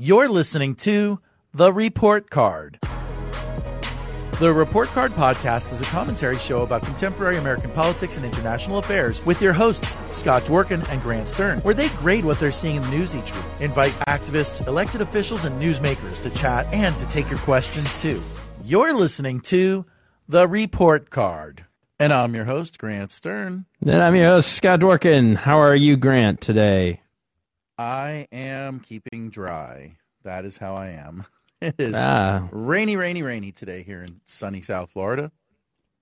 You're listening to The Report Card. The Report Card podcast is a commentary show about contemporary American politics and international affairs with your hosts, Scott Dworkin and Grant Stern, where they grade what they're seeing in the news each week, invite activists, elected officials, and newsmakers to chat and to take your questions too. You're listening to The Report Card. And I'm your host, Grant Stern. And I'm your host, Scott Dworkin. How are you, Grant, today? I am keeping dry. That is how I am. It is Ah, rainy, rainy, rainy today here in sunny South Florida.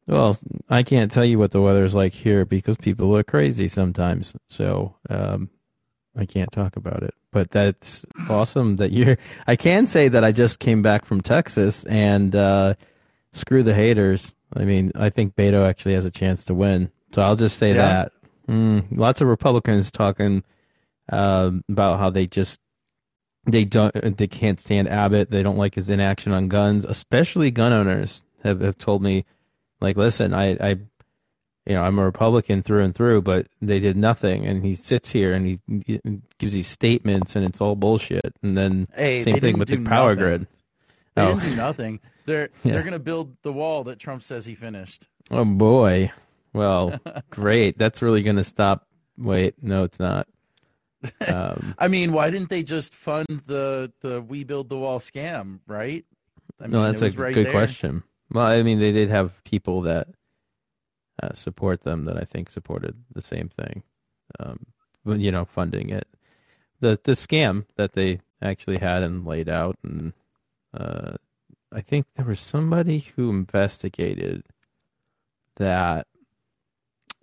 well, I can't tell you what the weather's like here because people are crazy sometimes. So um, I can't talk about it. But that's awesome that you're. I can say that I just came back from Texas and uh, screw the haters. I mean, I think Beto actually has a chance to win. So I'll just say Yeah? that. Mm, lots of Republicans talking um, about how they just they don't they can't stand Abbott. They don't like his inaction on guns, especially gun owners have, have told me like listen, I I you know, I'm a Republican through and through, but they did nothing and he sits here and he, he gives these statements and it's all bullshit. And then Hey, same thing with the power nothing. grid. They Oh. didn't do nothing. They're Yeah. they're gonna build the wall that Trump says he finished. Oh boy. Well, great. That's really going to stop wait, no it's not. Um I mean, why didn't they just fund the the We Build the Wall scam, right? I mean, no, that's a right good there. question. Well, I mean, they did have people that uh, support them that I think supported the same thing, um, you know, funding it. The the scam that they actually had and laid out, and uh, I think there was somebody who investigated that.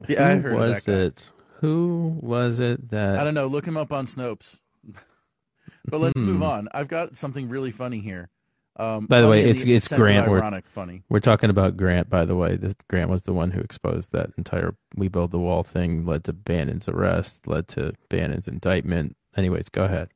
Yeah, I Who heard was that guy. it? Who was it that? I don't know. Look him up on Snopes. but let's move Hmm. on. I've got something really funny here. Um, By the way, it's- it's Grant. We're- Ironic, funny. We're talking about Grant, by the way. This, Grant was the one who exposed that entire "We Build the Wall" thing, led to Bannon's arrest, led to Bannon's indictment. Anyways, go ahead.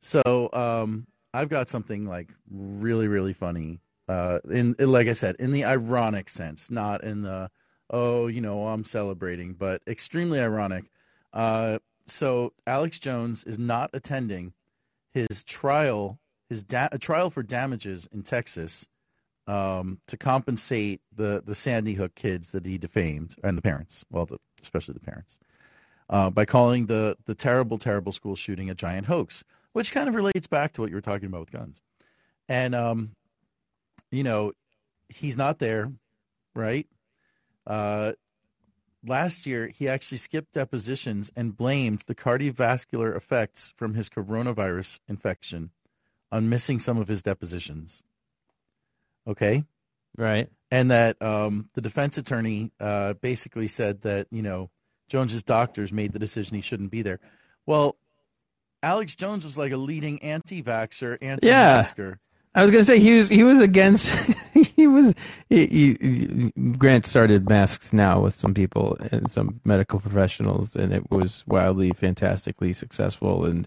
So um, I've got something like really, really funny. Uh, in like I said, in the ironic sense, not in the oh, you know, I'm celebrating, but extremely ironic. Uh, so Alex Jones is not attending his trial, his da- trial for damages in Texas, um, to compensate the the Sandy Hook kids that he defamed and the parents, well, the, especially the parents, uh, by calling the the terrible, terrible school shooting a giant hoax which kind of relates back to what you were talking about with guns. And um, you know, he's not there, right? Uh, last year he actually skipped depositions and blamed the cardiovascular effects from his coronavirus infection on missing some of his depositions. Okay? Right. and that um, the defense attorney uh, basically said that you know Jones's doctors made the decision he shouldn't be there. Well, Alex Jones was like a leading anti-vaxxer, anti-masker. I was gonna say he was he was against he was he, he, Grant started masks now with some people and some medical professionals and it was wildly fantastically successful. And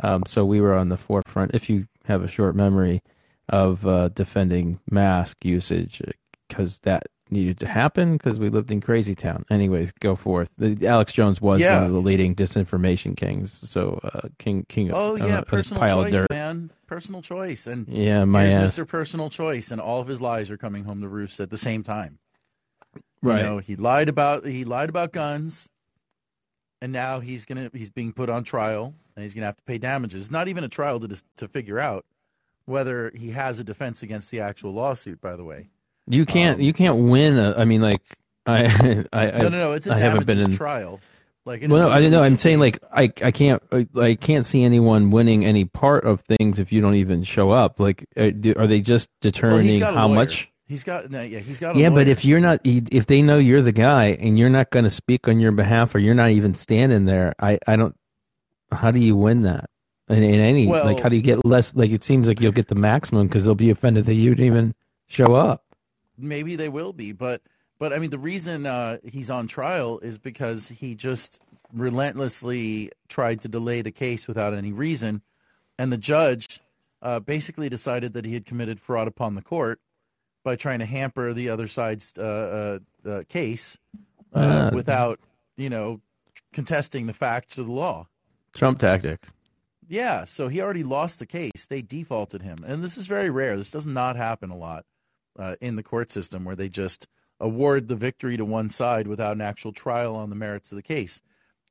um, so we were on the forefront if you have a short memory of uh, defending mask usage because that needed to happen because we lived in crazy town anyways go forth the, Alex Jones was Yeah. one of the leading disinformation kings so uh, king king Oh uh, yeah, personal choice, man. Personal choice, and yeah my Mr. Personal Choice, and all of his lies are coming home to roost at the same time. Right. You know, he lied about he lied about guns, and now he's gonna he's being put on trial, and he's gonna have to pay damages. It's not even a trial to to figure out whether he has a defense against the actual lawsuit. By the way, You can't. Um, you can't win. A, I mean, like I. I, I no, no, no, it's a I haven't been in- trial. Like, Well, no, I know. I'm saying like I. I can't. I, I can't see anyone winning any part of things if you don't even show up. Like, uh, are they just well, determining he's got how lawyer. much? He's got no, yeah, he's got a Yeah, but if you're not, if they know you're the guy and you're not going to speak on your behalf, or you're not even standing there, I. I don't. How do you win that? In, in any Well- like, how do you get less? Like, it seems like you'll get the maximum because they'll be offended that you didn't even show up. Maybe they will be but but i mean the reason uh he's on trial is because he just relentlessly tried to delay the case without any reason and the judge uh basically decided that he had committed fraud upon the court by trying to hamper the other side's uh, uh, uh case uh, without you know contesting the facts of the law Trump tactic. Yeah, so he already lost the case. They defaulted him, and this is very rare. This does not happen a lot uh, in the court system, where they just award the victory to one side without an actual trial on the merits of the case.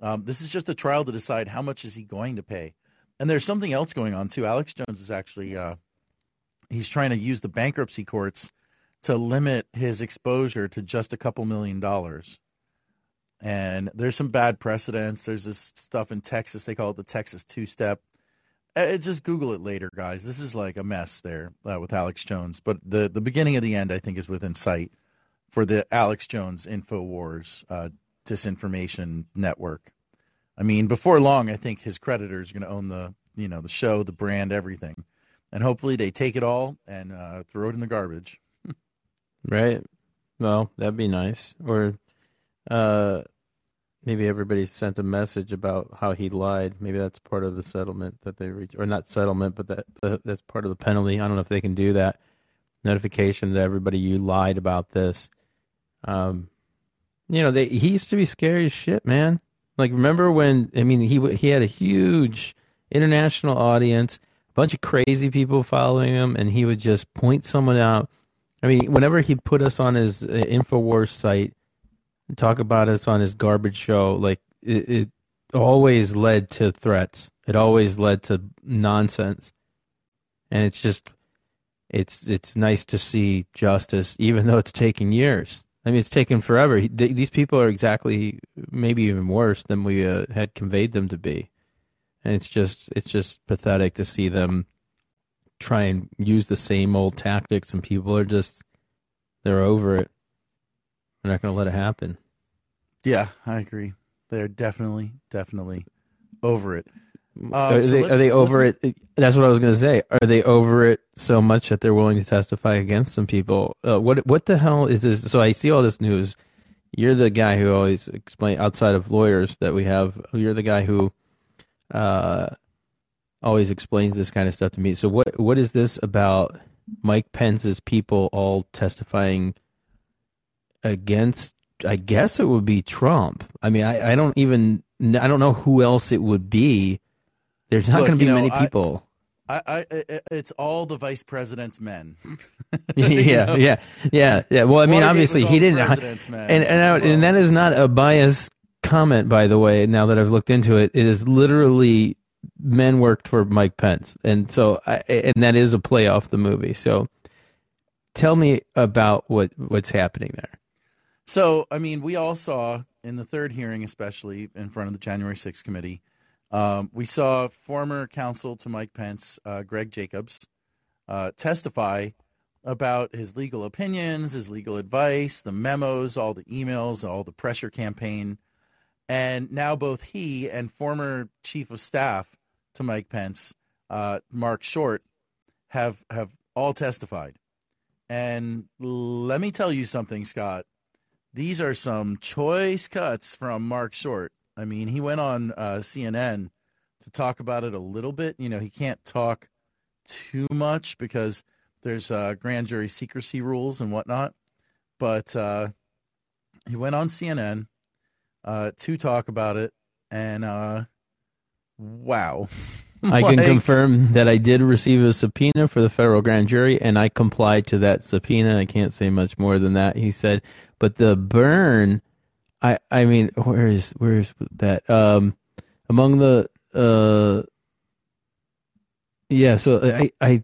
Um, this is just a trial to decide how much is he going to pay. And there's something else going on too. Alex Jones is actually uh, he's trying to use the bankruptcy courts to limit his exposure to just a couple million dollars. And there's some bad precedents. There's this stuff in Texas. They call it the Texas two step. Uh, just Google it later, guys. This is like a mess there uh, with Alex Jones. But the, the beginning of the end, I think, is within sight for the Alex Jones InfoWars uh, disinformation network. I mean, before long, I think his creditors are going to own the you know the show, the brand, everything, and hopefully they take it all and uh, throw it in the garbage. right. Well, that'd be nice. Or uh, maybe everybody sent a message about how he lied. Maybe that's part of the settlement that they reach, or not settlement, but that that's part of the penalty. I don't know if they can do that. Notification to everybody you lied about this. Um, you know, they, he used to be scary as shit, man. Like, remember when? I mean, he he had a huge international audience, a bunch of crazy people following him, and he would just point someone out. I mean, whenever he put us on his uh, Infowars site, talk about us on his garbage show, like it, it always led to threats. It always led to nonsense, and it's just, it's it's nice to see justice, even though it's taking years. I mean, it's taken forever. He, th- these people are exactly, maybe even worse than we uh, had conveyed them to be, and it's just, it's just pathetic to see them try and use the same old tactics, and people are just, they're over it. They're not going to let it happen. Yeah, I agree. They're definitely, definitely over it. Um, are, so they, are they over it? That's what I was going to say. Are they over it so much that they're willing to testify against some people? Uh, what what the hell is this? So I see all this news. You're the guy who always explain outside of lawyers that we have. You're the guy who uh, always explains this kind of stuff to me. So what what is this about? Mike Pence's people all testifying against. I guess it would be Trump. I mean, I, I don't even I don't know who else it would be there's not going to be know, many people. I, I, I, it's all the vice president's men. yeah, yeah, yeah, yeah. Well, I mean, obviously he didn't. And and, I, and that is not a biased comment, by the way. Now that I've looked into it, it is literally men worked for Mike Pence, and so and that is a play off the movie. So, tell me about what what's happening there. So, I mean, we all saw in the third hearing, especially in front of the January 6th committee, um, we saw former counsel to Mike Pence, uh, Greg Jacobs, uh, testify about his legal opinions, his legal advice, the memos, all the emails, all the pressure campaign. And now both he and former chief of staff to Mike Pence, uh, Mark Short, have have all testified. And let me tell you something, Scott. These are some choice cuts from Mark Short. I mean, he went on uh, CNN to talk about it a little bit. You know, he can't talk too much because there's uh, grand jury secrecy rules and whatnot. But uh, he went on CNN uh, to talk about it, and uh, wow. I like, can confirm that I did receive a subpoena for the federal grand jury, and I complied to that subpoena. I can't say much more than that. He said, but the burn I I mean, where is where is that? Um, among the uh, yeah. So I I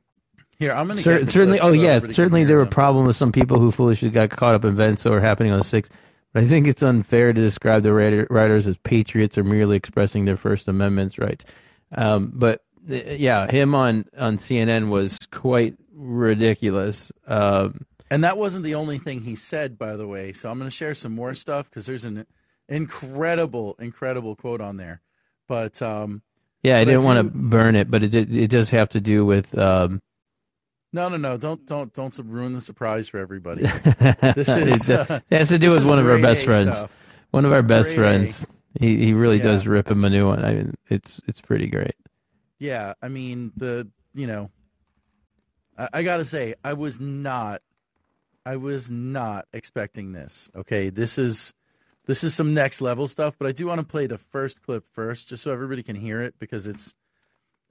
here I'm gonna cer- certainly. Oh so yeah, certainly there were problems with some people who foolishly got caught up in events that were happening on the sixth. But I think it's unfair to describe the writers as patriots or merely expressing their First Amendment rights. Um, but yeah, him on on CNN was quite ridiculous. Um, and that wasn't the only thing he said, by the way. So I'm going to share some more stuff because there's an incredible, incredible quote on there. But um, yeah, I didn't want to burn it, but it it does have to do with. Um, no, no, no! Don't don't don't ruin the surprise for everybody. This is uh, it has to do with one of our best friends. Stuff. One of our best friends. He he really yeah. does rip him a new one. I mean, it's it's pretty great. Yeah, I mean the you know, I, I got to say I was not I was not expecting this. Okay, this is this is some next level stuff, but I do want to play the first clip first, just so everybody can hear it because it's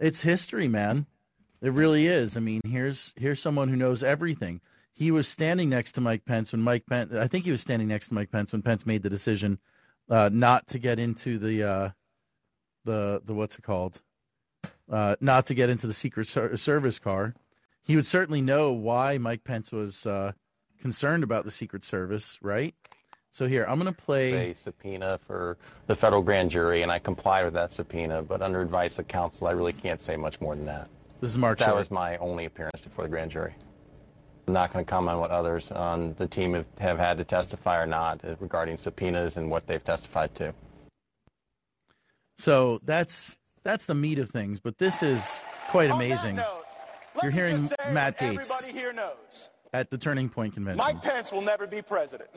it's history, man. It really is. I mean, here's here's someone who knows everything. He was standing next to Mike Pence when Mike Pence. I think he was standing next to Mike Pence when Pence made the decision uh, not to get into the uh, the the what's it called, uh, not to get into the Secret Service car. He would certainly know why Mike Pence was uh, concerned about the Secret Service, right? So here, I'm going to play a subpoena for the federal grand jury, and I complied with that subpoena. But under advice of counsel, I really can't say much more than that. This is Mark. That Short. was my only appearance before the grand jury. I'm not going to comment on what others on the team have, have had to testify or not regarding subpoenas and what they've testified to. So that's that's the meat of things. But this is quite amazing. Note, You're hearing Matt Gaetz here knows. At the Turning Point Convention. Mike Pence will never be president.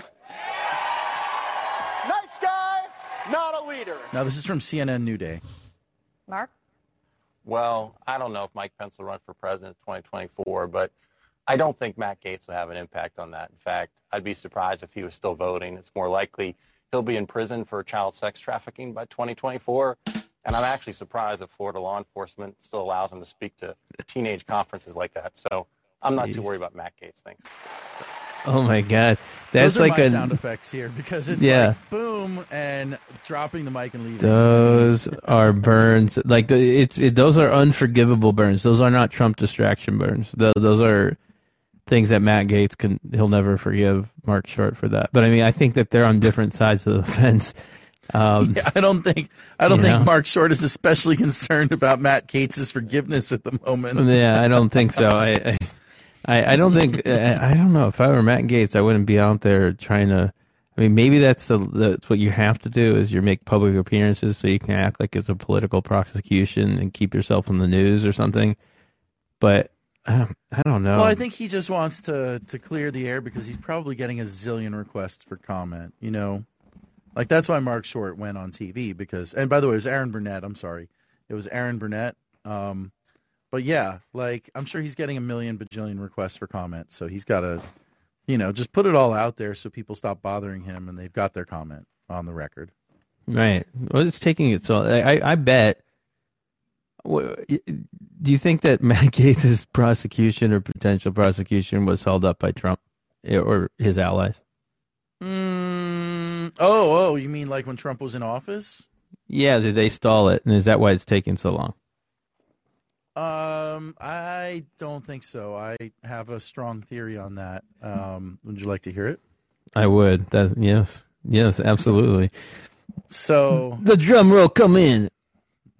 nice guy, not a leader. Now this is from CNN New Day. Mark? Well, I don't know if Mike Pence will run for president in 2024, but I don't think Matt Gaetz will have an impact on that. In fact, I'd be surprised if he was still voting. It's more likely he'll be in prison for child sex trafficking by 2024. And I'm actually surprised that Florida law enforcement still allows him to speak to teenage conferences like that. So I'm Jeez. not too worried about Matt Gaetz. Thanks. Oh my God, that's Those are like my a sound effects here because it's yeah. like boom and dropping the mic and leaving. Those are burns. Like it's it, those are unforgivable burns. Those are not Trump distraction burns. Those are things that Matt Gaetz can he'll never forgive Mark Short for that. But I mean, I think that they're on different sides of the fence. Um, yeah, I don't think I don't think know? Mark Short is especially concerned about Matt Gaetz's forgiveness at the moment. yeah, I don't think so. I, I, I don't think I, I don't know if I were Matt Gaetz, I wouldn't be out there trying to. I mean, maybe that's the that's what you have to do is you make public appearances so you can act like it's a political prosecution and keep yourself in the news or something. But um, I don't know. Well, I think he just wants to to clear the air because he's probably getting a zillion requests for comment. You know, like that's why Mark Short went on TV because. And by the way, it was Erin Burnett. I'm sorry, it was Erin Burnett. Um, but yeah, like I'm sure he's getting a million bajillion requests for comments, so he's got to, you know, just put it all out there so people stop bothering him and they've got their comment on the record. Right. Well, it's taking it so. I I bet do you think that Matt Gaetz' prosecution or potential prosecution was held up by Trump or his allies? Mm, oh, oh, you mean like when Trump was in office? Yeah, did they stall it, and is that why it's taking so long? Um, I don't think so. I have a strong theory on that. Um, would you like to hear it? I would. That yes, yes, absolutely. So the drum roll come in.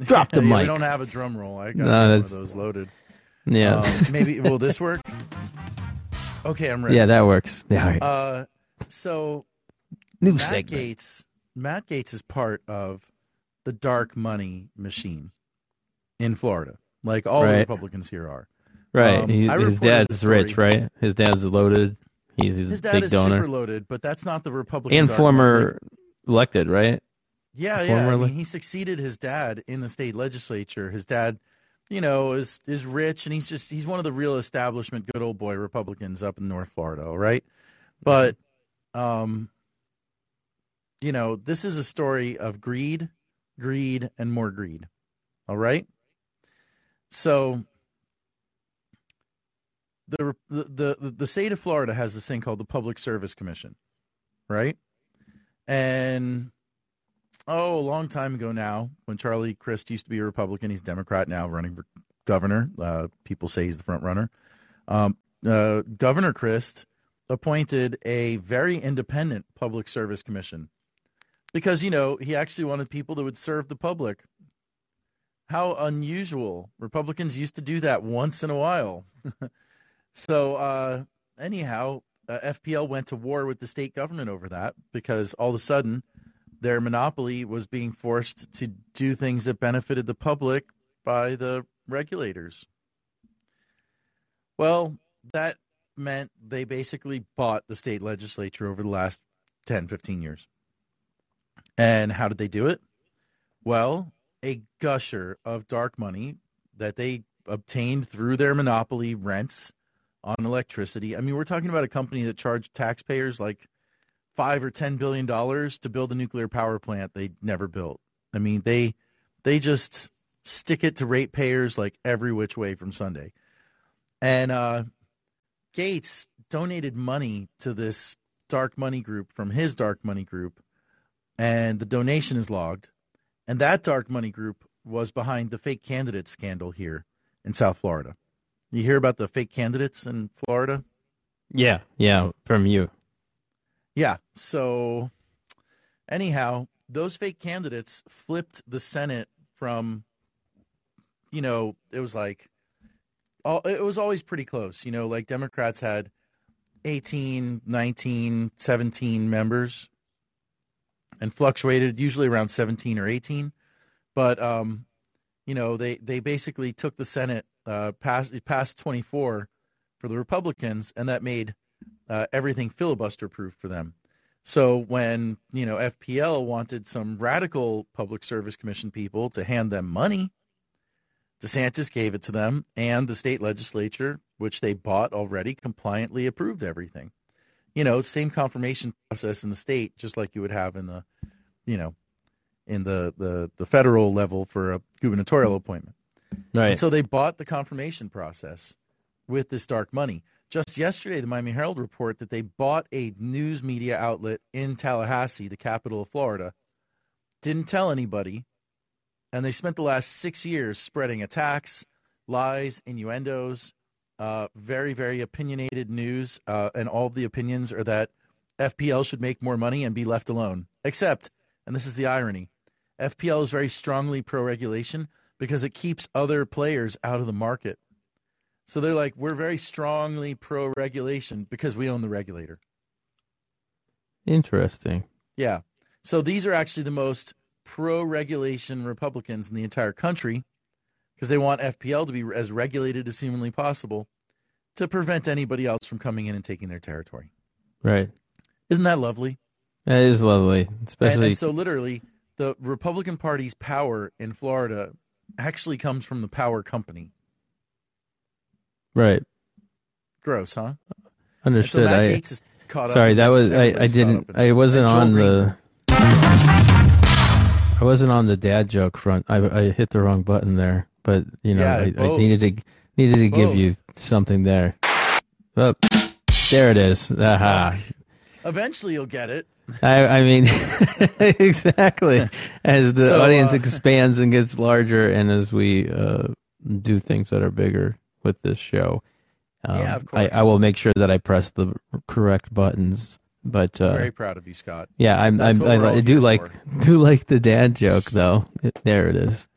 Drop the yeah, mic. I don't have a drum roll. I got no, one of those loaded. Yeah. Um, maybe will this work? Okay, I'm ready. Yeah, that works. Yeah. Right. Uh, so new Matt segment. Gaetz. Matt Gaetz is part of the dark money machine in Florida, like all right. Republicans here are. Right. Um, he, his dad's rich, right? His dad's loaded. He's, he's his dad big is donor. super loaded, but that's not the Republican. And former elected, right? Yeah, yeah. I mean, he succeeded his dad in the state legislature. His dad, you know, is is rich, and he's just he's one of the real establishment, good old boy Republicans up in North Florida, right? But, um, you know, this is a story of greed, greed, and more greed. All right. So. The, the the the state of Florida has this thing called the Public Service Commission, right? And oh, a long time ago now, when Charlie Crist used to be a Republican, he's a Democrat now, running for governor. Uh, people say he's the front runner. Um, uh, governor Crist appointed a very independent public service commission because you know he actually wanted people that would serve the public. How unusual! Republicans used to do that once in a while. so uh, anyhow, uh, FPL went to war with the state government over that because all of a sudden their monopoly was being forced to do things that benefited the public by the regulators. Well, that meant they basically bought the state legislature over the last 10, 15 years. And how did they do it? Well, a gusher of dark money that they obtained through their monopoly rents on electricity. I mean, we're talking about a company that charged taxpayers like five or ten billion dollars to build a nuclear power plant they never built. I mean, they they just stick it to ratepayers like every which way from Sunday. And uh, Gaetz donated money to this dark money group from his dark money group, and the donation is logged. And that dark money group was behind the fake candidate scandal here in South Florida. You hear about the fake candidates in Florida? Yeah, yeah, from you. Yeah. So, anyhow, those fake candidates flipped the Senate from, you know, it was like, all, it was always pretty close. You know, like Democrats had 18, 19, 17 members and fluctuated usually around 17 or 18. But, um, you know, they, they basically took the Senate uh, past, past 24 for the Republicans, and that made uh, everything filibuster proof for them. So when you know FPL wanted some radical public service commission people to hand them money, DeSantis gave it to them, and the state legislature, which they bought already, compliantly approved everything. You know, same confirmation process in the state, just like you would have in the, you know, in the the, the federal level for a gubernatorial appointment. Right. And so they bought the confirmation process with this dark money. Just yesterday, the Miami Herald report that they bought a news media outlet in Tallahassee, the capital of Florida, didn't tell anybody, and they spent the last six years spreading attacks, lies, innuendos, uh, very, very opinionated news, uh, and all the opinions are that FPL should make more money and be left alone. Except, and this is the irony, FPL is very strongly pro regulation because it keeps other players out of the market. So they're like, we're very strongly pro regulation because we own the regulator. Interesting. Yeah. So these are actually the most pro regulation Republicans in the entire country because they want FPL to be as regulated as humanly possible to prevent anybody else from coming in and taking their territory. Right. Isn't that lovely? That is lovely, especially. And, and so, literally, the Republican Party's power in Florida actually comes from the power company. Right. Gross, huh? Understood. And so I, Gaetz caught up sorry, that was I, I didn't up in it. I wasn't on the I wasn't on the dad joke front. I, I hit the wrong button there, but you know Yeah, I, I needed to needed to give you something there. Oh, there it is. Aha. Eventually, you'll get it. I, I mean, exactly. As the So, audience uh, expands and gets larger, and as we uh, do things that are bigger with this show, um, Yeah, of I, course. I will make sure that I press the correct buttons. But uh, Very proud of you, Scott. yeah, I'm, That's I'm, I, I do like for. do like the dad joke though. It, there it is.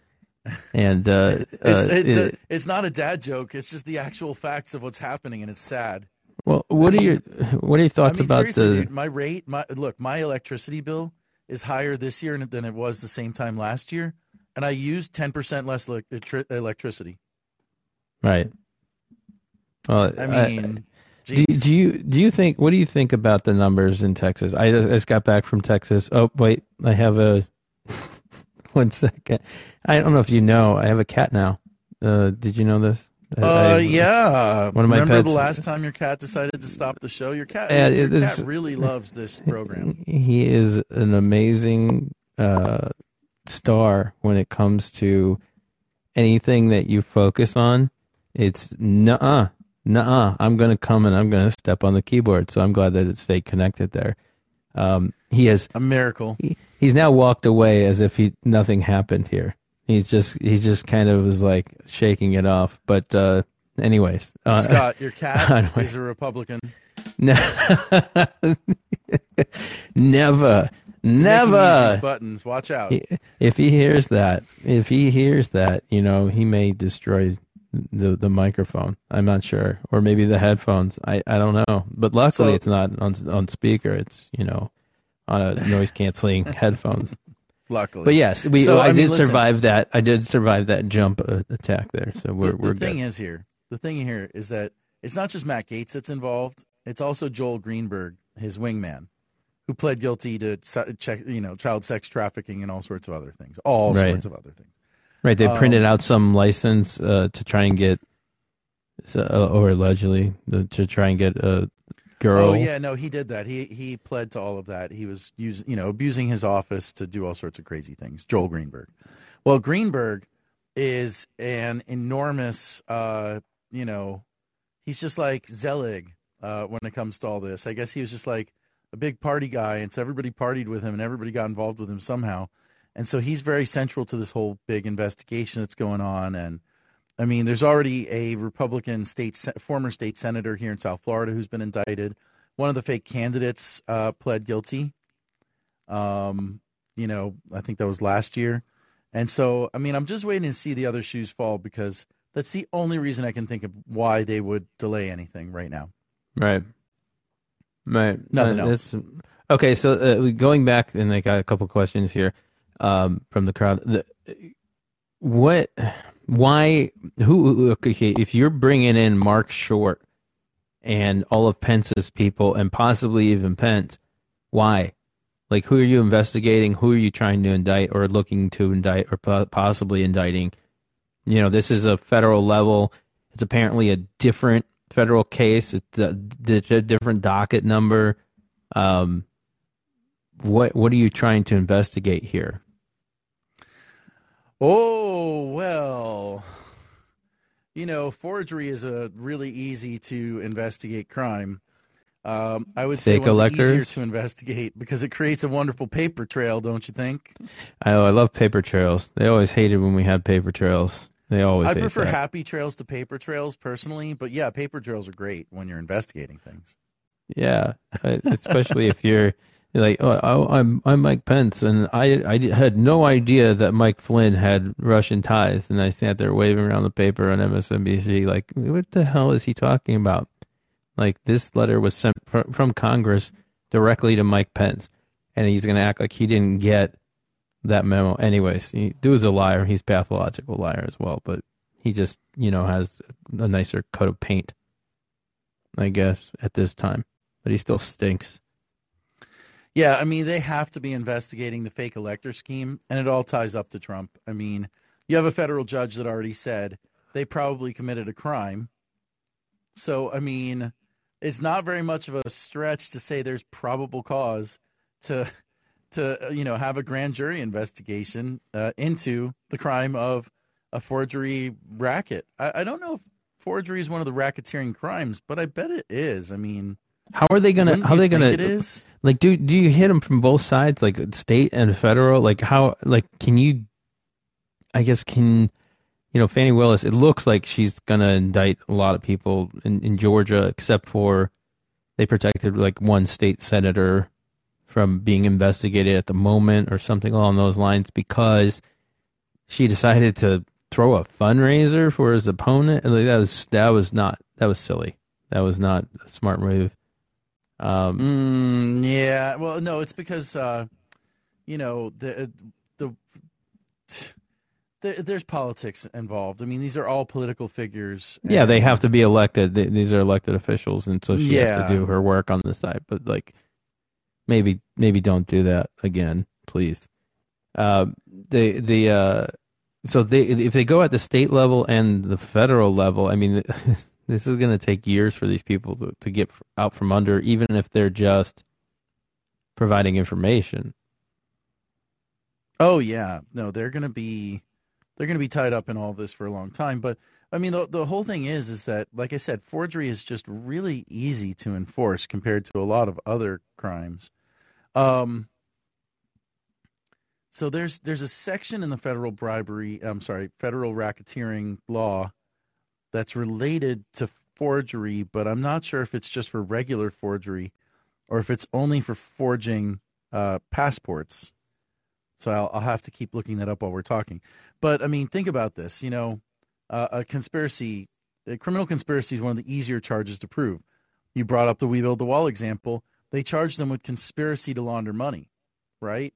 And uh, It's, uh, it, it- the- it's not a dad joke. It's just the actual facts of what's happening, and it's sad. well, what are your what are your thoughts I mean, about the? dude, my rate, my look, my electricity bill is higher this year than it was the same time last year, and I used ten percent less electri- electricity. Right. Well, I mean, Do you, geez. do you do you think what do you think about the numbers in Texas? I just, I just got back from Texas. Oh wait, I have a one second. I don't know if you know, I have a cat now. Uh, did you know this? I- Uh, I- yeah. one of my Remember the last time your cat decided to stop the show? Your cat, Yeah, your cat really loves this program. He is an amazing uh, star when it comes to anything that you focus on. It's nuh-uh, nuh-uh. I'm going to come and I'm going to step on the keyboard. So I'm glad that it stayed connected there. Um, he has A miracle. he, he's now walked away as if he nothing happened here. He's just he just kind of was like shaking it off. But uh, anyways, uh, Scott, your cat Anyway. is a Republican. No, never, never. buttons. Watch out. If he hears that, if he hears that, you know, he may destroy the the microphone. I'm not sure, or maybe the headphones. I I don't know. But luckily, So- it's not on on speaker. It's you know on a noise canceling headphones. Luckily, But yes, we So, I, I mean, did listen. survive that. I did survive that jump uh, attack there. So we're the, we're the thing good. is here. The thing here is that it's not just Matt Gaetz that's involved. It's also Joel Greenberg, his wingman, who pled guilty to check, you know, child sex trafficking and all sorts of other things. All Right. sorts of other things. Right, they um, printed out some license uh, to try and get, uh, or allegedly to try and get a girl. Oh yeah, no, he did that. He he pled to all of that. He was using, you know, abusing his office to do all sorts of crazy things. Joel Greenberg. Well, Greenberg is an enormous, uh, you know, he's just like Zelig uh, when it comes to all this. I guess he was just like a big party guy, and so everybody partied with him, and everybody got involved with him somehow. And so he's very central to this whole big investigation that's going on. And I mean, there's already a Republican state former state senator here in South Florida who's been indicted. One of the fake candidates uh, pled guilty. Um, you know, I think that was last year. And so, I mean, I'm just waiting to see the other shoes fall because that's the only reason I can think of why they would delay anything right now. Right. Right. Nothing uh, else. Okay, so uh, going back, and I got a couple questions here um, from the crowd. The, what? Why? Who? Okay, if you're bringing in Mark Short and all of Pence's people, and possibly even Pence, why? Like, who are you investigating? Who are you trying to indict or looking to indict or possibly indicting? You know, this is a federal level. It's apparently a different federal case. It's a, a different docket number. Um, what what are you trying to investigate here? Oh well, you know, forgery is a really easy to investigate crime. Um, I would say one easier to investigate because it creates a wonderful paper trail, don't you think? I I love paper trails. They always hated when we had paper trails. They always. I prefer that. happy trails to paper trails personally, but yeah, paper trails are great when you're investigating things. Yeah, especially if you're like, oh, I'm I'm Mike Pence, and I I had no idea that Mike Flynn had Russian ties, and I sat there waving around the paper on MSNBC, like, what the hell is he talking about? Like this letter was sent from, from Congress directly to Mike Pence, and he's going to act like he didn't get that memo. Anyways, he, dude's a liar. He's pathological liar as well, but he just you know has a nicer coat of paint, I guess, at this time. But he still stinks. Yeah, I mean they have to be investigating the fake elector scheme, and it all ties up to Trump. I mean, you have a federal judge that already said they probably committed a crime. So I mean, it's not very much of a stretch to say there's probable cause to to you know have a grand jury investigation uh, into the crime of a forgery racket. I, I, don't know if forgery is one of the racketeering crimes, but I bet it is. I mean, how are they gonna? How are they gonna? It is like do do you hit them from both sides, like state and federal? Like how? Like can you? I guess can you know Fani Willis? It looks like she's gonna indict a lot of people in, in Georgia, except for they protected like one state senator from being investigated at the moment or something along those lines because she decided to throw a fundraiser for his opponent. Like that was that was not that was silly. That was not a smart move. Um, mm, yeah, well, no, it's because uh, you know the the there's politics involved. I mean, these are all political figures. Yeah, they have to be elected. These are elected officials, and so she yeah. has to do her work on the side. But like, maybe maybe don't do that again, please. Uh, the the uh, so they if they go at the state level and the federal level, I mean, this is going to take years for these people to, to get out from under, even if they're just providing information. Oh yeah, no, they're going to be they're going to be tied up in all this for a long time. But I mean, the the whole thing is is that, like I said, forgery is just really easy to enforce compared to a lot of other crimes. Um, so there's there's a section in the federal bribery, I'm sorry, federal racketeering law that's related to forgery, but I'm not sure if it's just for regular forgery or if it's only for forging uh, passports. So I'll, I'll, have to keep looking that up while we're talking. But I mean, think about this. You know, uh, a conspiracy, a criminal conspiracy is one of the easier charges to prove. You brought up the We Build the Wall example. They charged them with conspiracy to launder money, right?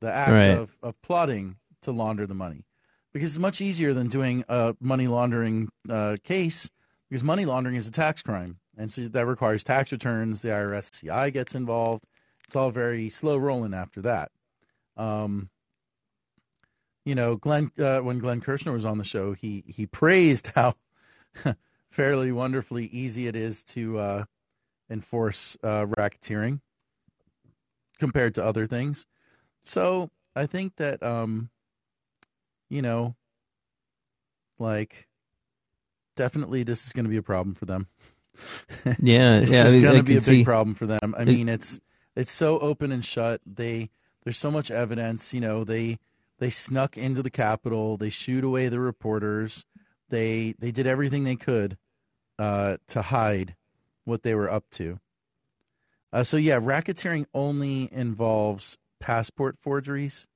The act right. of, of plotting to launder the money because it's much easier than doing a money laundering uh, case because money laundering is a tax crime, and so that requires tax returns. The IRS CI gets involved. It's all very slow rolling after that. Um, you know, Glenn uh, when Glenn Kirshner was on the show, he he praised how fairly wonderfully easy it is to uh, enforce uh, racketeering compared to other things. So I think that um, you know, like definitely this is going to be a problem for them. Yeah, it's yeah. just I going to be a see- big problem for them. I mean, it's it's so open and shut. They there's so much evidence. You know, they they snuck into the Capitol. They shoot away the reporters. They they did everything they could uh, to hide what they were up to. Uh, so yeah, racketeering only involves passport forgeries.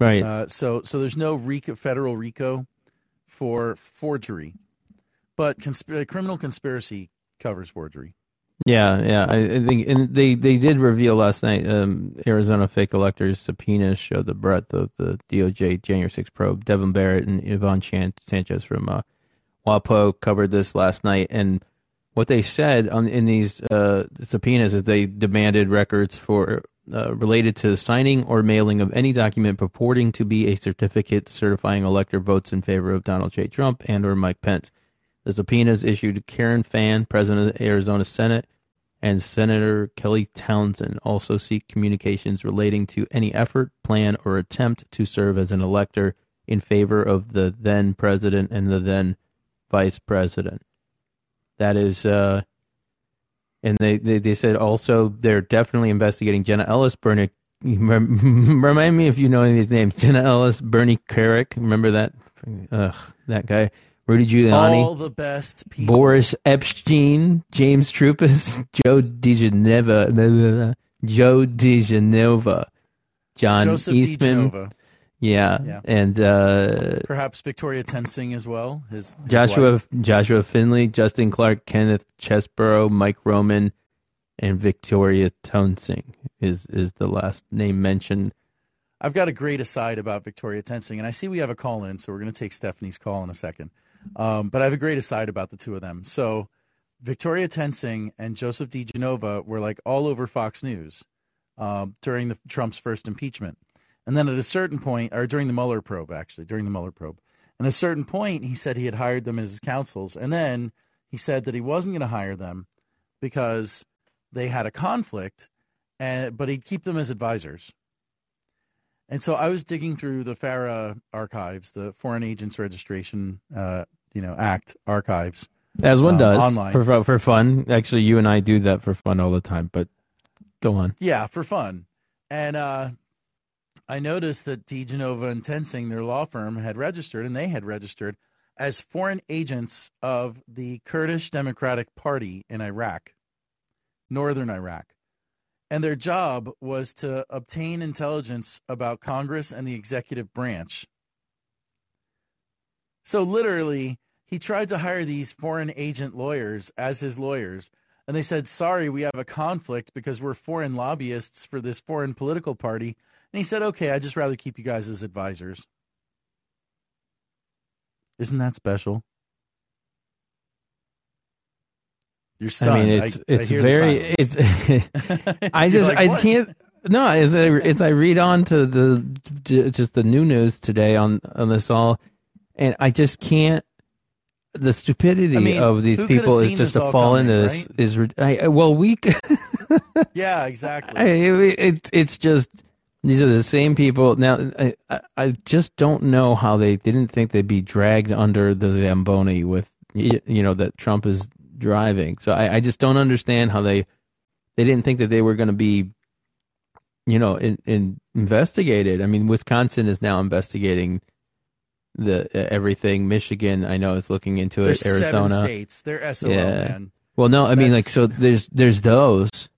Right. Uh, so so there's no RICO, federal RICO for forgery, but consp- criminal conspiracy covers forgery. Yeah, yeah. I, I think, and they they did reveal last night. Um, Arizona fake electors subpoenas show the breadth of the DOJ January 6 probe. Devlin Barrett and Yvonne Chan- Sanchez from uh, WAPO covered this last night, and what they said on in these uh, subpoenas is they demanded records for uh, related to the signing or mailing of any document purporting to be a certificate certifying elector votes in favor of Donald J. Trump and or Mike Pence. The subpoenas issued to Karen Fann, president of the Arizona Senate, and Senator Kelly Townsend also seek communications relating to any effort, plan, or attempt to serve as an elector in favor of the then president and the then vice president. That is, uh, and they, they, they said also they're definitely investigating Jenna Ellis, Bernie. Remind me if you know any of these names. Jenna Ellis, Bernie Kerik. Remember that? Ugh, that guy. Rudy Giuliani. All the best people. Boris Epshteyn, James Troupis, Joe DiGenova, Joe DiGenova, John Joseph Eastman, DiGenova, yeah, Yeah. and uh, perhaps Victoria Toensing as well. His, his Joshua wife. Joshua Findlay, Justin Clark, Kenneth Chesebro, Mike Roman, and Victoria Toensing is is the last name mentioned. I've got a great aside about Victoria Toensing, and I see we have a call in, so we're going to take Stephanie's call in a second. Um, but I have a great aside about the two of them. So Victoria Toensing and Joseph DiGenova were like all over Fox News um, during the Trump's first impeachment, and then at a certain point, or during the Mueller probe, actually during the Mueller probe, and at a certain point, he said he had hired them as his counsels, and then he said that he wasn't going to hire them because they had a conflict, and but he'd keep them as advisors. And so I was digging through the FARA archives, the Foreign Agents Registration, uh, you know, Act archives. As one Um, does online. for for fun. Actually, you and I do that for fun all the time. But go on. Yeah, for fun. And uh, I noticed that DiGenova and Toensing, their law firm, had registered, and they had registered as foreign agents of the Kurdish Democratic Party in Iraq, northern Iraq. And their job was to obtain intelligence about Congress and the executive branch. So literally, he tried to hire these foreign agent lawyers as his lawyers. And they said, sorry, we have a conflict because we're foreign lobbyists for this foreign political party. And he said, okay, I'd just rather keep you guys as advisors. Isn't that special? You're stunned. I mean, it's I it's the very it's. I just like, I "What?" can't. No, as I as I read on to the just the new news today on on this all, and I just can't. The stupidity I mean, of these people is just to fall coming, into this right? is I, well we Yeah, exactly. I, it, it, it's just these are the same people. Now I, I just don't know how they didn't think they'd be dragged under the zamboni with you know that Trump is driving. So I, I just don't understand how they they didn't think that they were going to be you know in, in investigated. I mean, Wisconsin is now investigating the uh, everything. Michigan, I know, is looking into There's it. Arizona. seven states. They're SOL, Yeah. man. Well, no, I mean like so. There's there's those,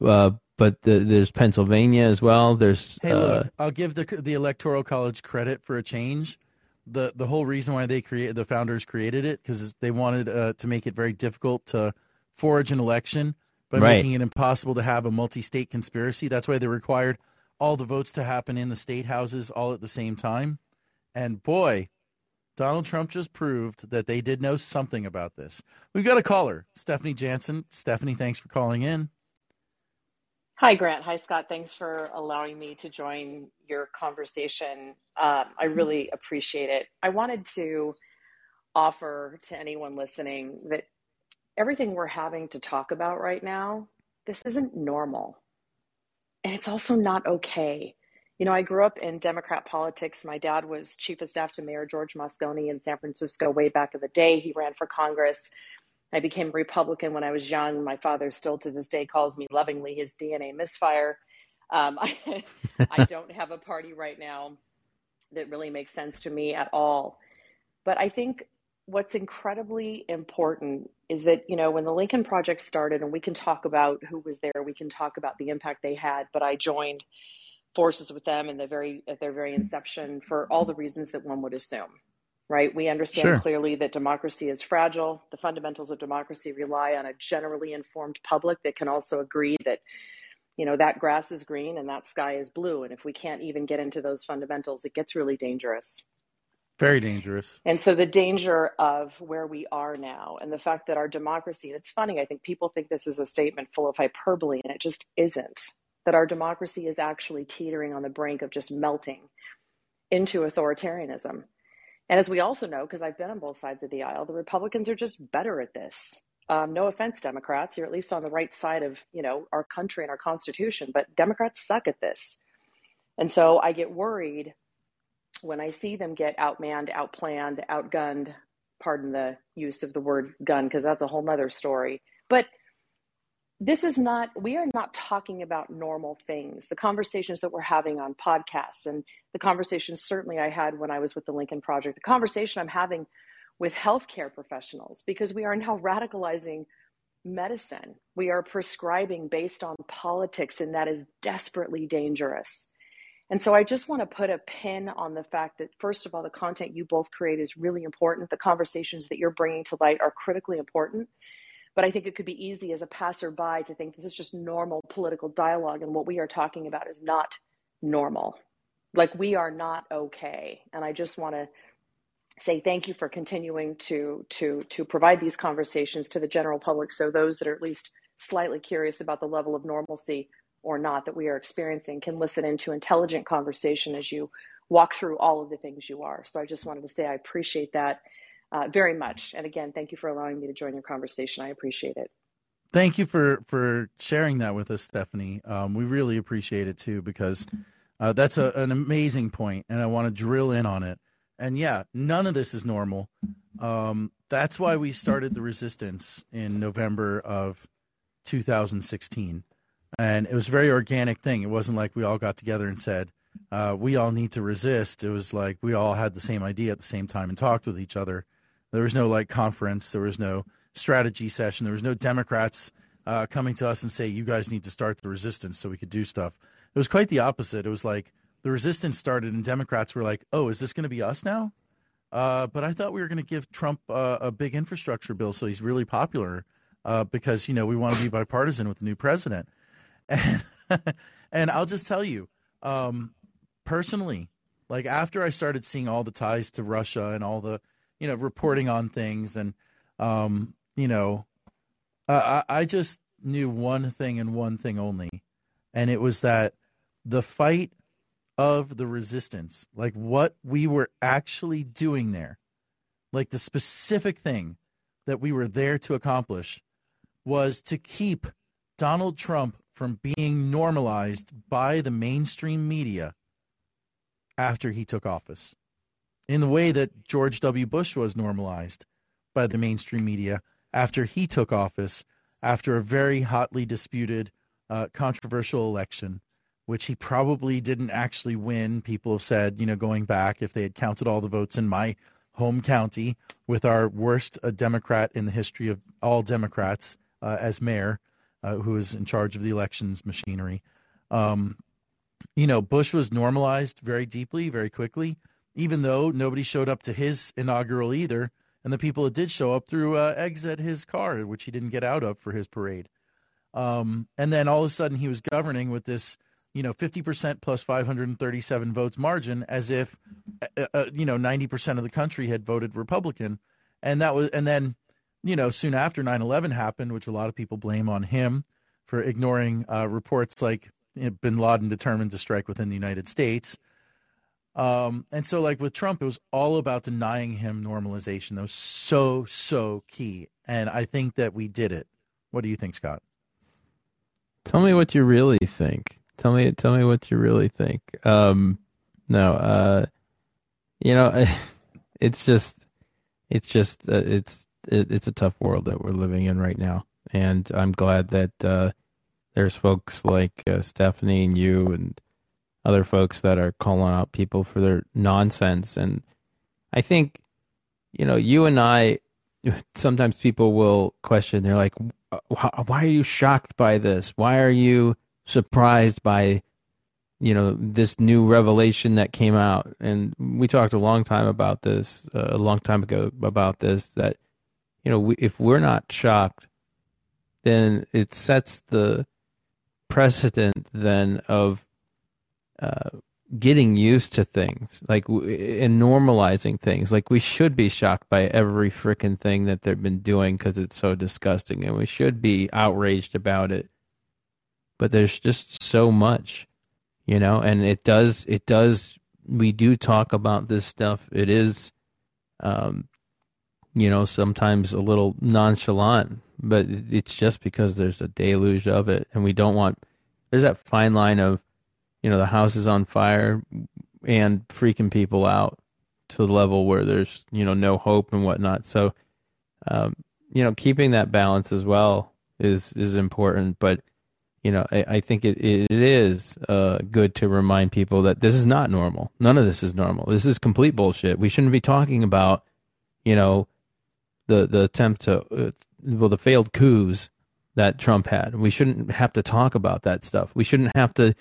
uh, but the, there's Pennsylvania as well. There's Hey, uh, look, I'll give the the Electoral College credit for a change. the The whole reason why they created the founders created it because they wanted uh, to make it very difficult to forge an election by Right. making it impossible to have a multi-state conspiracy. That's why they required all the votes to happen in the state houses all at the same time. And boy, Donald Trump just proved that they did know something about this. We've got a caller, Stephanie Jansen. Stephanie, thanks for calling in. Hi, Grant. Hi, Scott. Thanks for allowing me to join your conversation. Um, I really appreciate it. I wanted to offer to anyone listening that everything we're having to talk about right now, this isn't normal. And it's also not okay. You know, I grew up in Democrat politics. My dad was chief of staff to Mayor George Moscone in San Francisco way back in the day. He ran for Congress. I became Republican when I was young. My father still to this day calls me lovingly his DNA misfire. Um, I, I don't have a party right now that really makes sense to me at all. But I think what's incredibly important is that, you know, when the Lincoln Project started, and we can talk about who was there, we can talk about the impact they had, but I joined forces with them in the very at their very inception for all the reasons that one would assume right? We understand sure. clearly that democracy is fragile. The fundamentals of democracy rely on a generally informed public that can also agree that you know that grass is green and that sky is blue. And if we can't even get into those fundamentals it gets really dangerous. Very dangerous. And so the danger of where we are now and the fact that our democracy and it's funny i think people think this is a statement full of hyperbole and it just isn't that our democracy is actually teetering on the brink of just melting into authoritarianism. And as we also know, because I've been on both sides of the aisle, the Republicans are just better at this. Um, no offense, Democrats, you're at least on the right side of you know our country and our Constitution, but Democrats suck at this. And so I get worried when I see them get outmanned, outplanned, outgunned. Pardon the use of the word gun, because that's a whole nother story. But this is not we are not talking about normal things. The conversations that we're having on podcasts and the conversations certainly i had when i was with the lincoln project the conversation i'm having with healthcare professionals because we are now radicalizing medicine. We are prescribing based on politics and that is desperately dangerous. And so i just want to put a pin on the fact that first of all the content you both create is really important. The conversations that you're bringing to light are critically important but I think it could be easy as a passerby to think this is just normal political dialogue, and what we are talking about is not normal. Like we are not okay. And I just want to say thank you for continuing to to to provide these conversations to the general public, so those that are at least slightly curious about the level of normalcy or not that we are experiencing can listen into intelligent conversation as you walk through all of the things you are. So I just wanted to say I appreciate that uh, very much. And again, thank you for allowing me to join your conversation. I appreciate it. Thank you for for sharing that with us, Stephanie. Um, we really appreciate it too because uh, that's a, an amazing point, and I want to drill in on it. And yeah, none of this is normal. Um, that's why we started the resistance in November of 2016, and it was a very organic thing. It wasn't like we all got together and said uh, we all need to resist. It was like we all had the same idea at the same time and talked with each other there was no like conference. There was no strategy session. There was no Democrats uh, coming to us and say, "You guys need to start the resistance so we could do stuff." It was quite the opposite. It was like the resistance started, and Democrats were like, "Oh, is this going to be us now?" Uh, but I thought we were going to give Trump uh, a big infrastructure bill so he's really popular uh, because you know we want to be bipartisan with the new president. And and I'll just tell you, um, personally, like after I started seeing all the ties to Russia and all the you know, reporting on things, and um, you know, I, I just knew one thing and one thing only, and it was that the fight of the resistance, like what we were actually doing there, like the specific thing that we were there to accomplish, was to keep Donald Trump from being normalized by the mainstream media after he took office in the way that George W. Bush was normalized by the mainstream media after he took office after a very hotly disputed, uh, controversial election, which he probably didn't actually win. People have said, you know, going back, if they had counted all the votes in my home county with our worst uh, Democrat in the history of all Democrats uh, as mayor, uh, who was in charge of the elections machinery. Um, you know, Bush was normalized very deeply, very quickly even though nobody showed up to his inaugural either. And the people that did show up threw uh, eggs at his car, which he didn't get out of for his parade. Um, and then all of a sudden he was governing with this, you know, 50% plus 537 votes margin, as if, uh, uh, you know, 90% of the country had voted Republican. And that was, and then, you know, soon after 9/11 happened, which a lot of people blame on him for ignoring uh, reports like you know, Bin Laden determined to strike within the United States. Um, and so, like with Trump, it was all about denying him normalization. That was so, so key. And I think that we did it. What do you think, Scott? Tell me what you really think. Tell me, tell me what you really think. Um, no, uh, you know, it's just, it's just, uh, it's, it, it's a tough world that we're living in right now, and I'm glad that uh, there's folks like uh, Stephanie and you and other folks that are calling out people for their nonsense. And I think, you know, you and I, sometimes people will question. They're like, "Why are you shocked by this? Why are you?" surprised by you know this new revelation that came out and we talked a long time about this uh, a long time ago about this that you know we, if we're not shocked then it sets the precedent then of uh, getting used to things like and normalizing things like we should be shocked by every freaking thing that they've been doing because it's so disgusting and we should be outraged about it but there's just so much, you know, and it does, it does, we do talk about this stuff. It is, um, you know, sometimes a little nonchalant, but it's just because there's a deluge of it, and we don't want. There's that fine line of, you know, the house is on fire, and freaking people out to the level where there's, you know, no hope and whatnot. So, um, you know, keeping that balance as well is is important, but you know, I, I think it, it is uh, good to remind people that this is not normal. None of this is normal. This is complete bullshit. We shouldn't be talking about, you know, the the attempt to uh, well the failed coups that Trump had. We shouldn't have to talk about that stuff. We shouldn't have to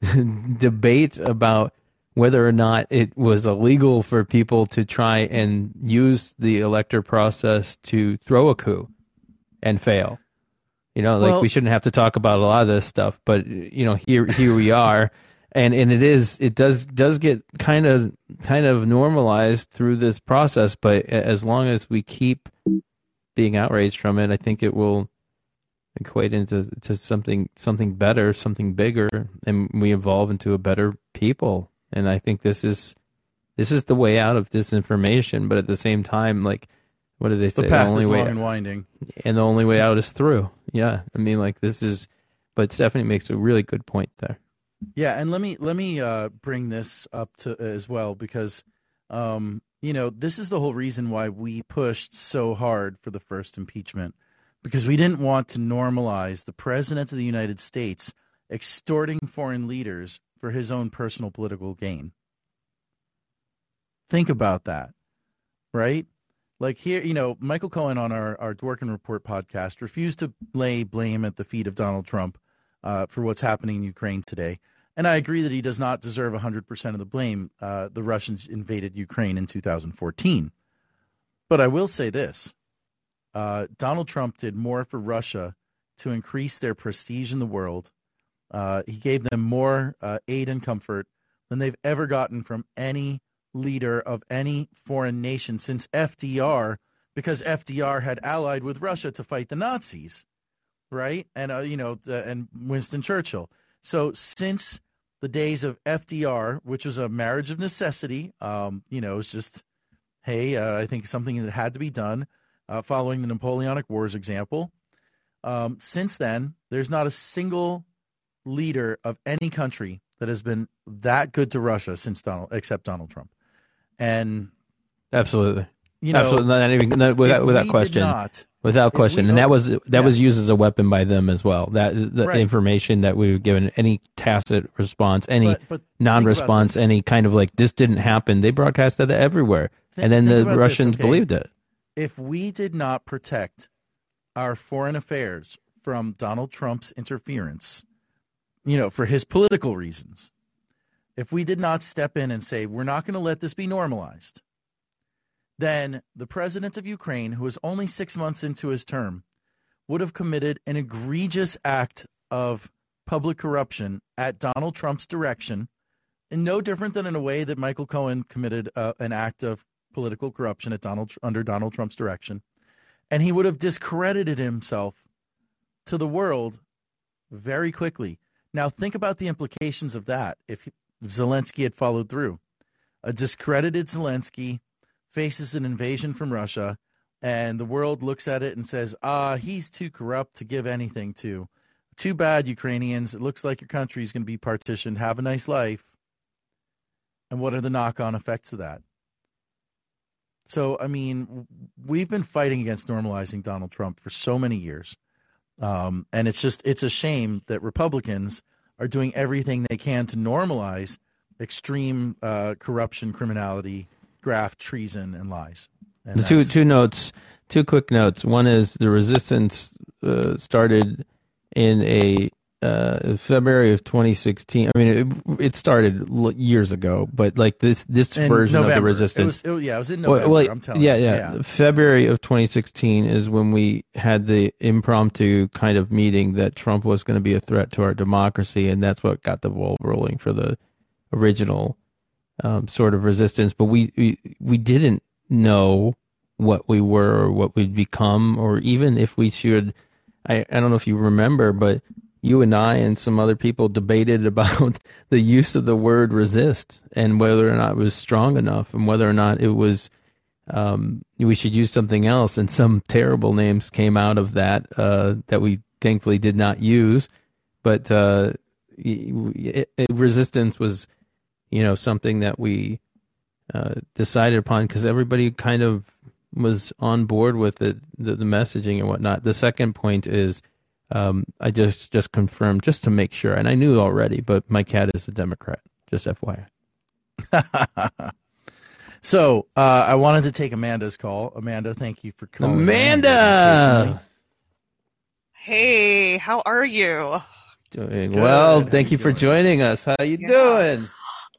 debate about whether or not it was illegal for people to try and use the elector process to throw a coup and fail. You know, like well, we shouldn't have to talk about a lot of this stuff, but you know, here here we are, and and it is it does does get kind of kind of normalized through this process. But as long as we keep being outraged from it, I think it will equate into to something something better, something bigger, and we evolve into a better people. And I think this is this is the way out of disinformation. But at the same time, like what do they say? The path the only is way long and winding, and the only way out is through. Yeah, I mean, like this is, but Stephanie makes a really good point there. Yeah, and let me let me uh, bring this up to as well because, um, you know, this is the whole reason why we pushed so hard for the first impeachment because we didn't want to normalize the president of the United States extorting foreign leaders for his own personal political gain. Think about that, right? like here, you know, Michael Cohen on our our Dworkin Report podcast refused to lay blame at the feet of Donald Trump uh, for what's happening in Ukraine today. And I agree that he does not deserve 100% of the blame. Uh, the Russians invaded Ukraine in 2014. But I will say this uh, Donald Trump did more for Russia to increase their prestige in the world. Uh, he gave them more uh, aid and comfort than they've ever gotten from any leader of any foreign nation since FDR, because FDR had allied with Russia to fight the Nazis, right? And uh, you know, the, and Winston Churchill. So since the days of FDR, which was a marriage of necessity, um, you know, it's just, hey, uh, I think something that had to be done, uh, following the Napoleonic Wars example. Um, since then, there's not a single leader of any country that has been that good to Russia since Donald, except Donald Trump. And absolutely, you know, absolutely not even not, without without question, not, without question, and that was that yeah. was used as a weapon by them as well. That the right. information that we've given, any tacit response, any but, but non-response, any kind of like this didn't happen, they broadcasted it everywhere, think, and then the Russians okay? believed it. If we did not protect our foreign affairs from Donald Trump's interference, you know, for his political reasons, if we did not step in and say, we're not going to let this be normalized, then the president of Ukraine, who is only six months into his term, would have committed an egregious act of public corruption at Donald Trump's direction, and no different than in a way that Michael Cohen committed uh, an act of political corruption at Donald under Donald Trump's direction, and he would have discredited himself to the world very quickly. Now think about the implications of that. If Zelensky had followed through. A discredited Zelensky faces an invasion from Russia, and the world looks at it and says, ah, he's too corrupt to give anything to too bad, Ukrainians. It looks like your country is going to be partitioned. Have a nice life. And what are the knock on effects of that? So, I mean, we've been fighting against normalizing Donald Trump for so many years. Um, and it's just, it's a shame that Republicans are doing everything they can to normalize extreme uh, corruption, criminality, graft, treason, and lies. And two two notes, two quick notes. One is the resistance uh, started in a uh, February of 2016. I mean, it, it, started years ago, but like this this in version November. of the resistance. It was, it, yeah, it was in November. Well, I'm telling yeah, yeah, yeah. February of 2016 is when we had the impromptu kind of meeting that Trump was going to be a threat to our democracy, and that's what got the ball rolling for the original um, sort of resistance. But we, we we didn't know what we were or what we'd become, or even if we should. I, I don't know if you remember, but you and I and some other people debated about the use of the word resist and whether or not it was strong enough and whether or not it was um, we should use something else. And some terrible names came out of that uh, that we thankfully did not use. But uh, it, it, resistance was, you know, something that we uh, decided upon because everybody kind of was on board with it, the, the messaging and whatnot. The second point is um, I just just confirmed just to make sure, and I knew already, but my cat is a Democrat. Just FYI. so uh, I wanted to take Amanda's call. Amanda, thank you for calling. Amanda. Hey, how are you? Doing Good. well. How thank you, you for joining us. How you yeah. doing?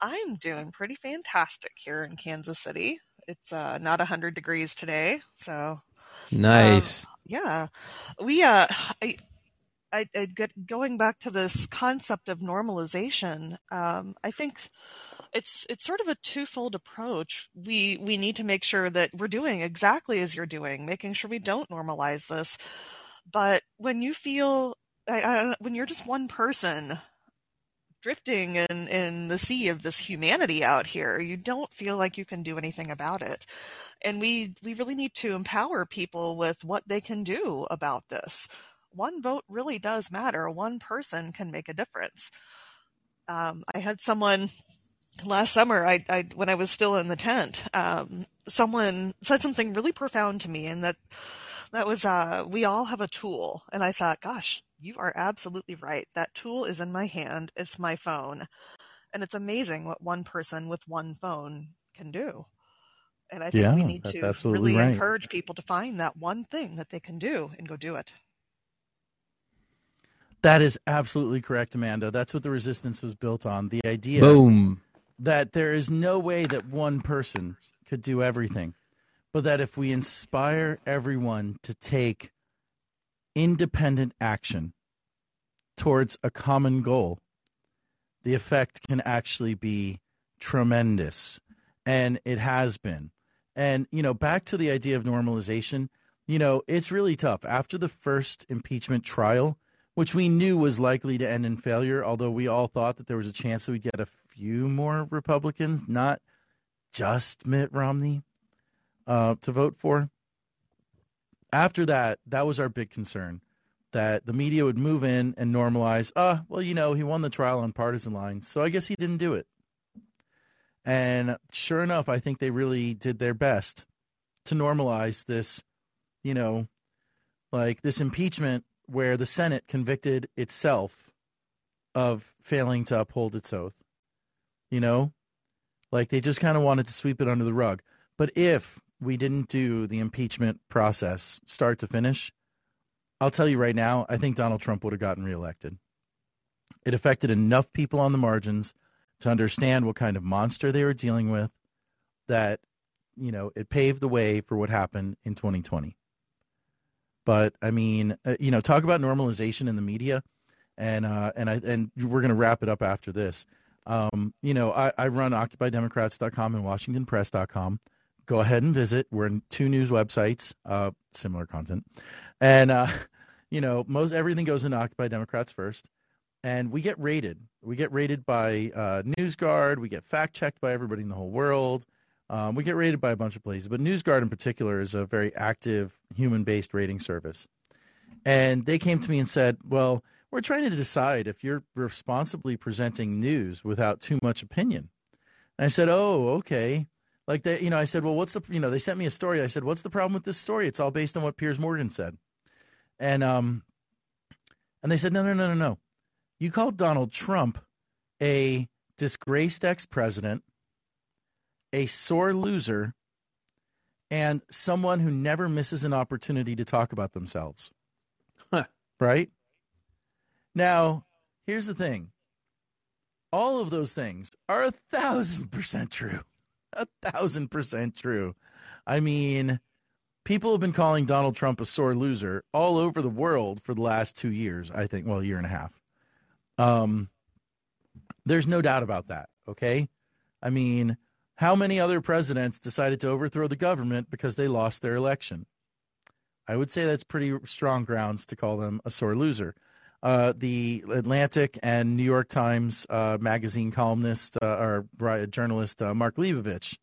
I'm doing pretty fantastic here in Kansas City. It's uh, not 100 degrees today, so nice. Um, yeah, we uh, I, I, I get going back to this concept of normalization. Um, I think it's it's sort of a twofold approach. We we need to make sure that we're doing exactly as you're doing, making sure we don't normalize this. But when you feel I, I, when you're just one person drifting in in the sea of this humanity out here, you don't feel like you can do anything about it. And we we really need to empower people with what they can do about this one vote really does matter. One person can make a difference. Um, I had someone last summer, I, I, when I was still in the tent, um, someone said something really profound to me, and that that was, uh, we all have a tool. And I thought, gosh, you are absolutely right. That tool is in my hand. It's my phone, and it's amazing what one person with one phone can do. And I think yeah, we need to really right. encourage people to find that one thing that they can do and go do it. That is absolutely correct, Amanda. That's what the resistance was built on. The idea Boom. that there is no way that one person could do everything, but that if we inspire everyone to take independent action towards a common goal, the effect can actually be tremendous. And it has been. And, you know, back to the idea of normalization, you know, it's really tough. After the first impeachment trial, which we knew was likely to end in failure, although we all thought that there was a chance that we'd get a few more Republicans, not just Mitt Romney, uh, to vote for. After that, that was our big concern that the media would move in and normalize, ah, well, you know, he won the trial on partisan lines, so I guess he didn't do it. And sure enough, I think they really did their best to normalize this, you know, like this impeachment where the Senate convicted itself of failing to uphold its oath. You know, like they just kind of wanted to sweep it under the rug. But if we didn't do the impeachment process start to finish, I'll tell you right now, I think Donald Trump would have gotten reelected. It affected enough people on the margins to understand what kind of monster they were dealing with that, you know, it paved the way for what happened in 2020. But I mean, uh, you know, talk about normalization in the media, and uh, and I and we're going to wrap it up after this. Um, you know, I, I run OccupyDemocrats.com and WashingtonPress.com. Go ahead and visit. We're in two news websites, uh, similar content, and uh, you know, most everything goes into Occupy Democrats first, and we get rated. We get rated by uh, NewsGuard. We get fact checked by everybody in the whole world. Um, we get rated by a bunch of places, but NewsGuard in particular is a very active human based rating service. And they came to me and said, well, we're trying to decide if you're responsibly presenting news without too much opinion. And I said, oh, okay. Like they, you know, I said, well, what's the, you know, they sent me a story. I said, what's the problem with this story? It's all based on what Piers Morgan said. And um, and they said, no, no, no, no, no. You called Donald Trump a disgraced ex-president, a sore loser, and someone who never misses an opportunity to talk about themselves. Huh. Right? Now, here's the thing. All of those things are a thousand percent true. A thousand percent true. I mean, people have been calling Donald Trump a sore loser all over the world for the last two years, I think, well, a year and a half. Um, there's no doubt about that, okay? I mean, how many other presidents decided to overthrow the government because they lost their election? I would say that's pretty strong grounds to call them a sore loser. Uh, the Atlantic and New York Times uh, magazine columnist uh, or journalist uh, Mark Leibovich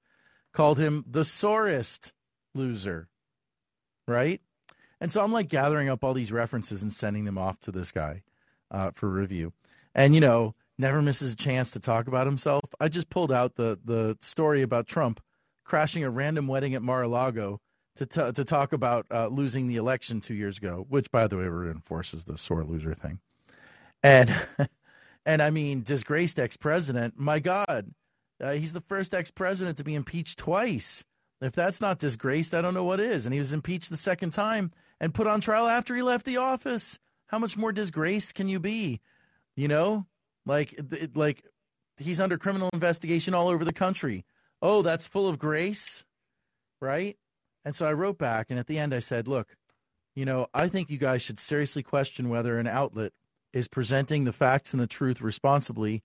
called him the sorest loser, right? And so I'm like gathering up all these references and sending them off to this guy uh, for review. And you know, never misses a chance to talk about himself. I just pulled out the the story about Trump crashing a random wedding at Mar-a-Lago to t- to talk about uh, losing the election two years ago, which by the way reinforces the sore loser thing. And and I mean disgraced ex-president. My God, uh, he's the first ex-president to be impeached twice. If that's not disgraced, I don't know what is. And he was impeached the second time and put on trial after he left the office. How much more disgraced can you be? You know, like like he's under criminal investigation all over the country. Oh, that's full of grace, right? And so I wrote back, and at the end I said, look, you know, I think you guys should seriously question whether an outlet is presenting the facts and the truth responsibly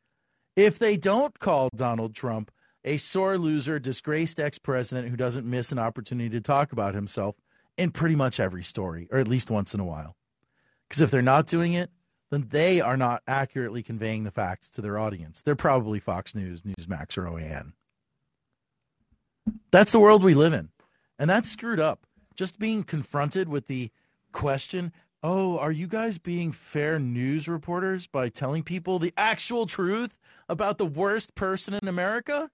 if they don't call Donald Trump a sore loser, disgraced ex president who doesn't miss an opportunity to talk about himself in pretty much every story, or at least once in a while. Because if they're not doing it, then they are not accurately conveying the facts to their audience. They're probably Fox News, Newsmax, or OAN. That's the world we live in. And that's screwed up. Just being confronted with the question, oh, are you guys being fair news reporters by telling people the actual truth about the worst person in America?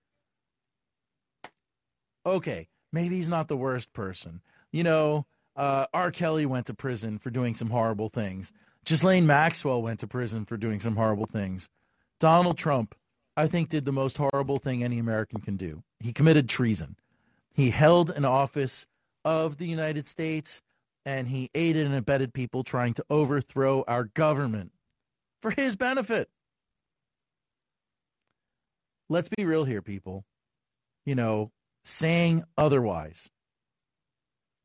Okay, maybe he's not the worst person. You know, uh, R. Kelly went to prison for doing some horrible things. Ghislaine Maxwell went to prison for doing some horrible things. Donald Trump, I think, did the most horrible thing any American can do. He committed treason. He held an office of the United States and he aided and abetted people trying to overthrow our government for his benefit. Let's be real here, people. You know, saying otherwise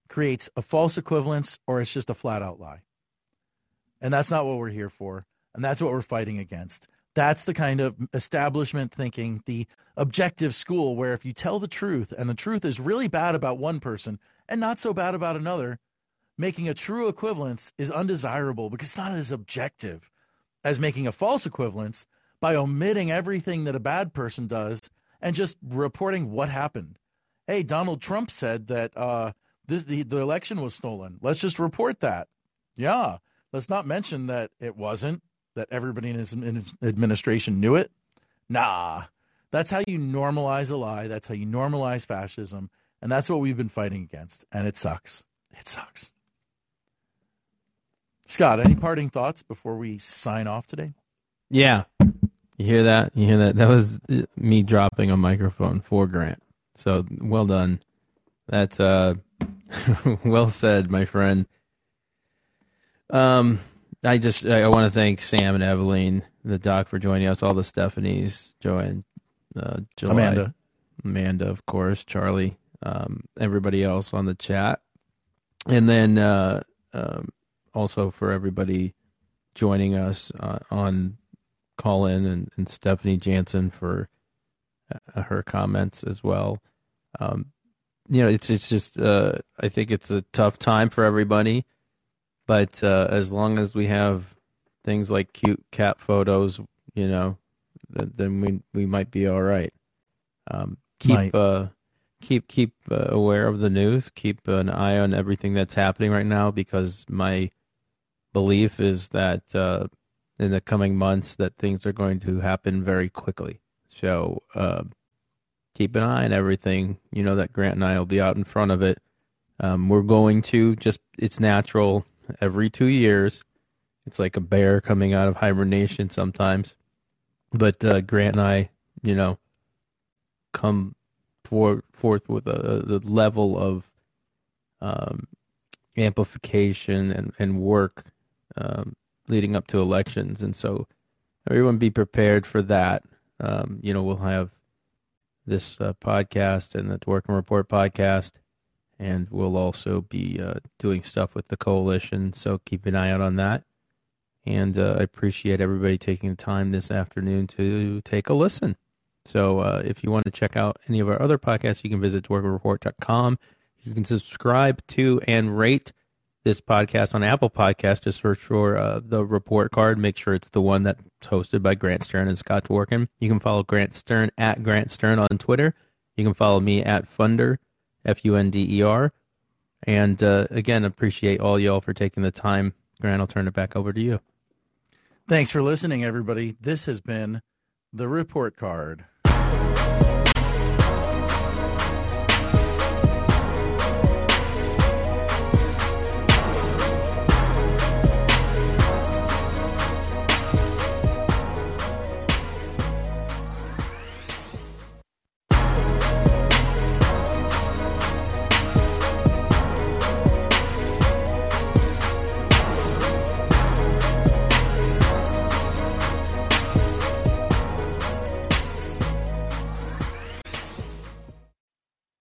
creates a false equivalence or it's just a flat out lie. And that's not what we're here for. And that's what we're fighting against. That's the kind of establishment thinking, the objective school where if you tell the truth and the truth is really bad about one person and not so bad about another, making a true equivalence is undesirable because it's not as objective as making a false equivalence by omitting everything that a bad person does and just reporting what happened. Hey, Donald Trump said that uh, this, the, the election was stolen. Let's just report that. Yeah. Let's not mention that it wasn't that everybody in his administration knew it? Nah. That's how you normalize a lie. That's how you normalize fascism. And that's what we've been fighting against. And it sucks. It sucks. Scott, any parting thoughts before we sign off today? Yeah. You hear that? You hear that? That was me dropping a microphone for Grant. So well done. That's uh well said, my friend. Um I just I want to thank Sam and Evelyn, the doc, for joining us. All the Stephanies, Joanne, uh, July, Amanda, Amanda, of course, Charlie, um, everybody else on the chat, and then uh, um, also for everybody joining us uh, on Callin and, and Stephanie Jansen for uh, her comments as well. Um, you know, it's it's just uh, I think it's a tough time for everybody. But uh, as long as we have things like cute cat photos, you know, then, then we we might be all right. Um, keep uh, keep keep uh, aware of the news. Keep an eye on everything that's happening right now because my belief is that uh, in the coming months that things are going to happen very quickly. So uh, keep an eye on everything. You know that Grant and I will be out in front of it. Um, we're going to just it's natural every two years. It's like a bear coming out of hibernation sometimes. But uh, Grant and I, you know, come for, forth with a, a level of um, amplification and, and work um, leading up to elections. And so everyone be prepared for that. Um, you know, we'll have this uh, podcast and the Dworkin Report podcast, and we'll also be uh, doing stuff with the coalition. So keep an eye out on that. And uh, I appreciate everybody taking the time this afternoon to take a listen. So uh, if you want to check out any of our other podcasts, you can visit dworkinreport.com. You can subscribe to and rate this podcast on Apple Podcast. Just search for uh, the report card. Make sure it's the one that's hosted by Grant Stern and Scott Dworkin. You can follow Grant Stern at Grant Stern on Twitter. You can follow me at Funder, F U N D E R. And uh, again, appreciate all y'all for taking the time. Grant, I'll turn it back over to you. Thanks for listening, everybody. This has been the report card.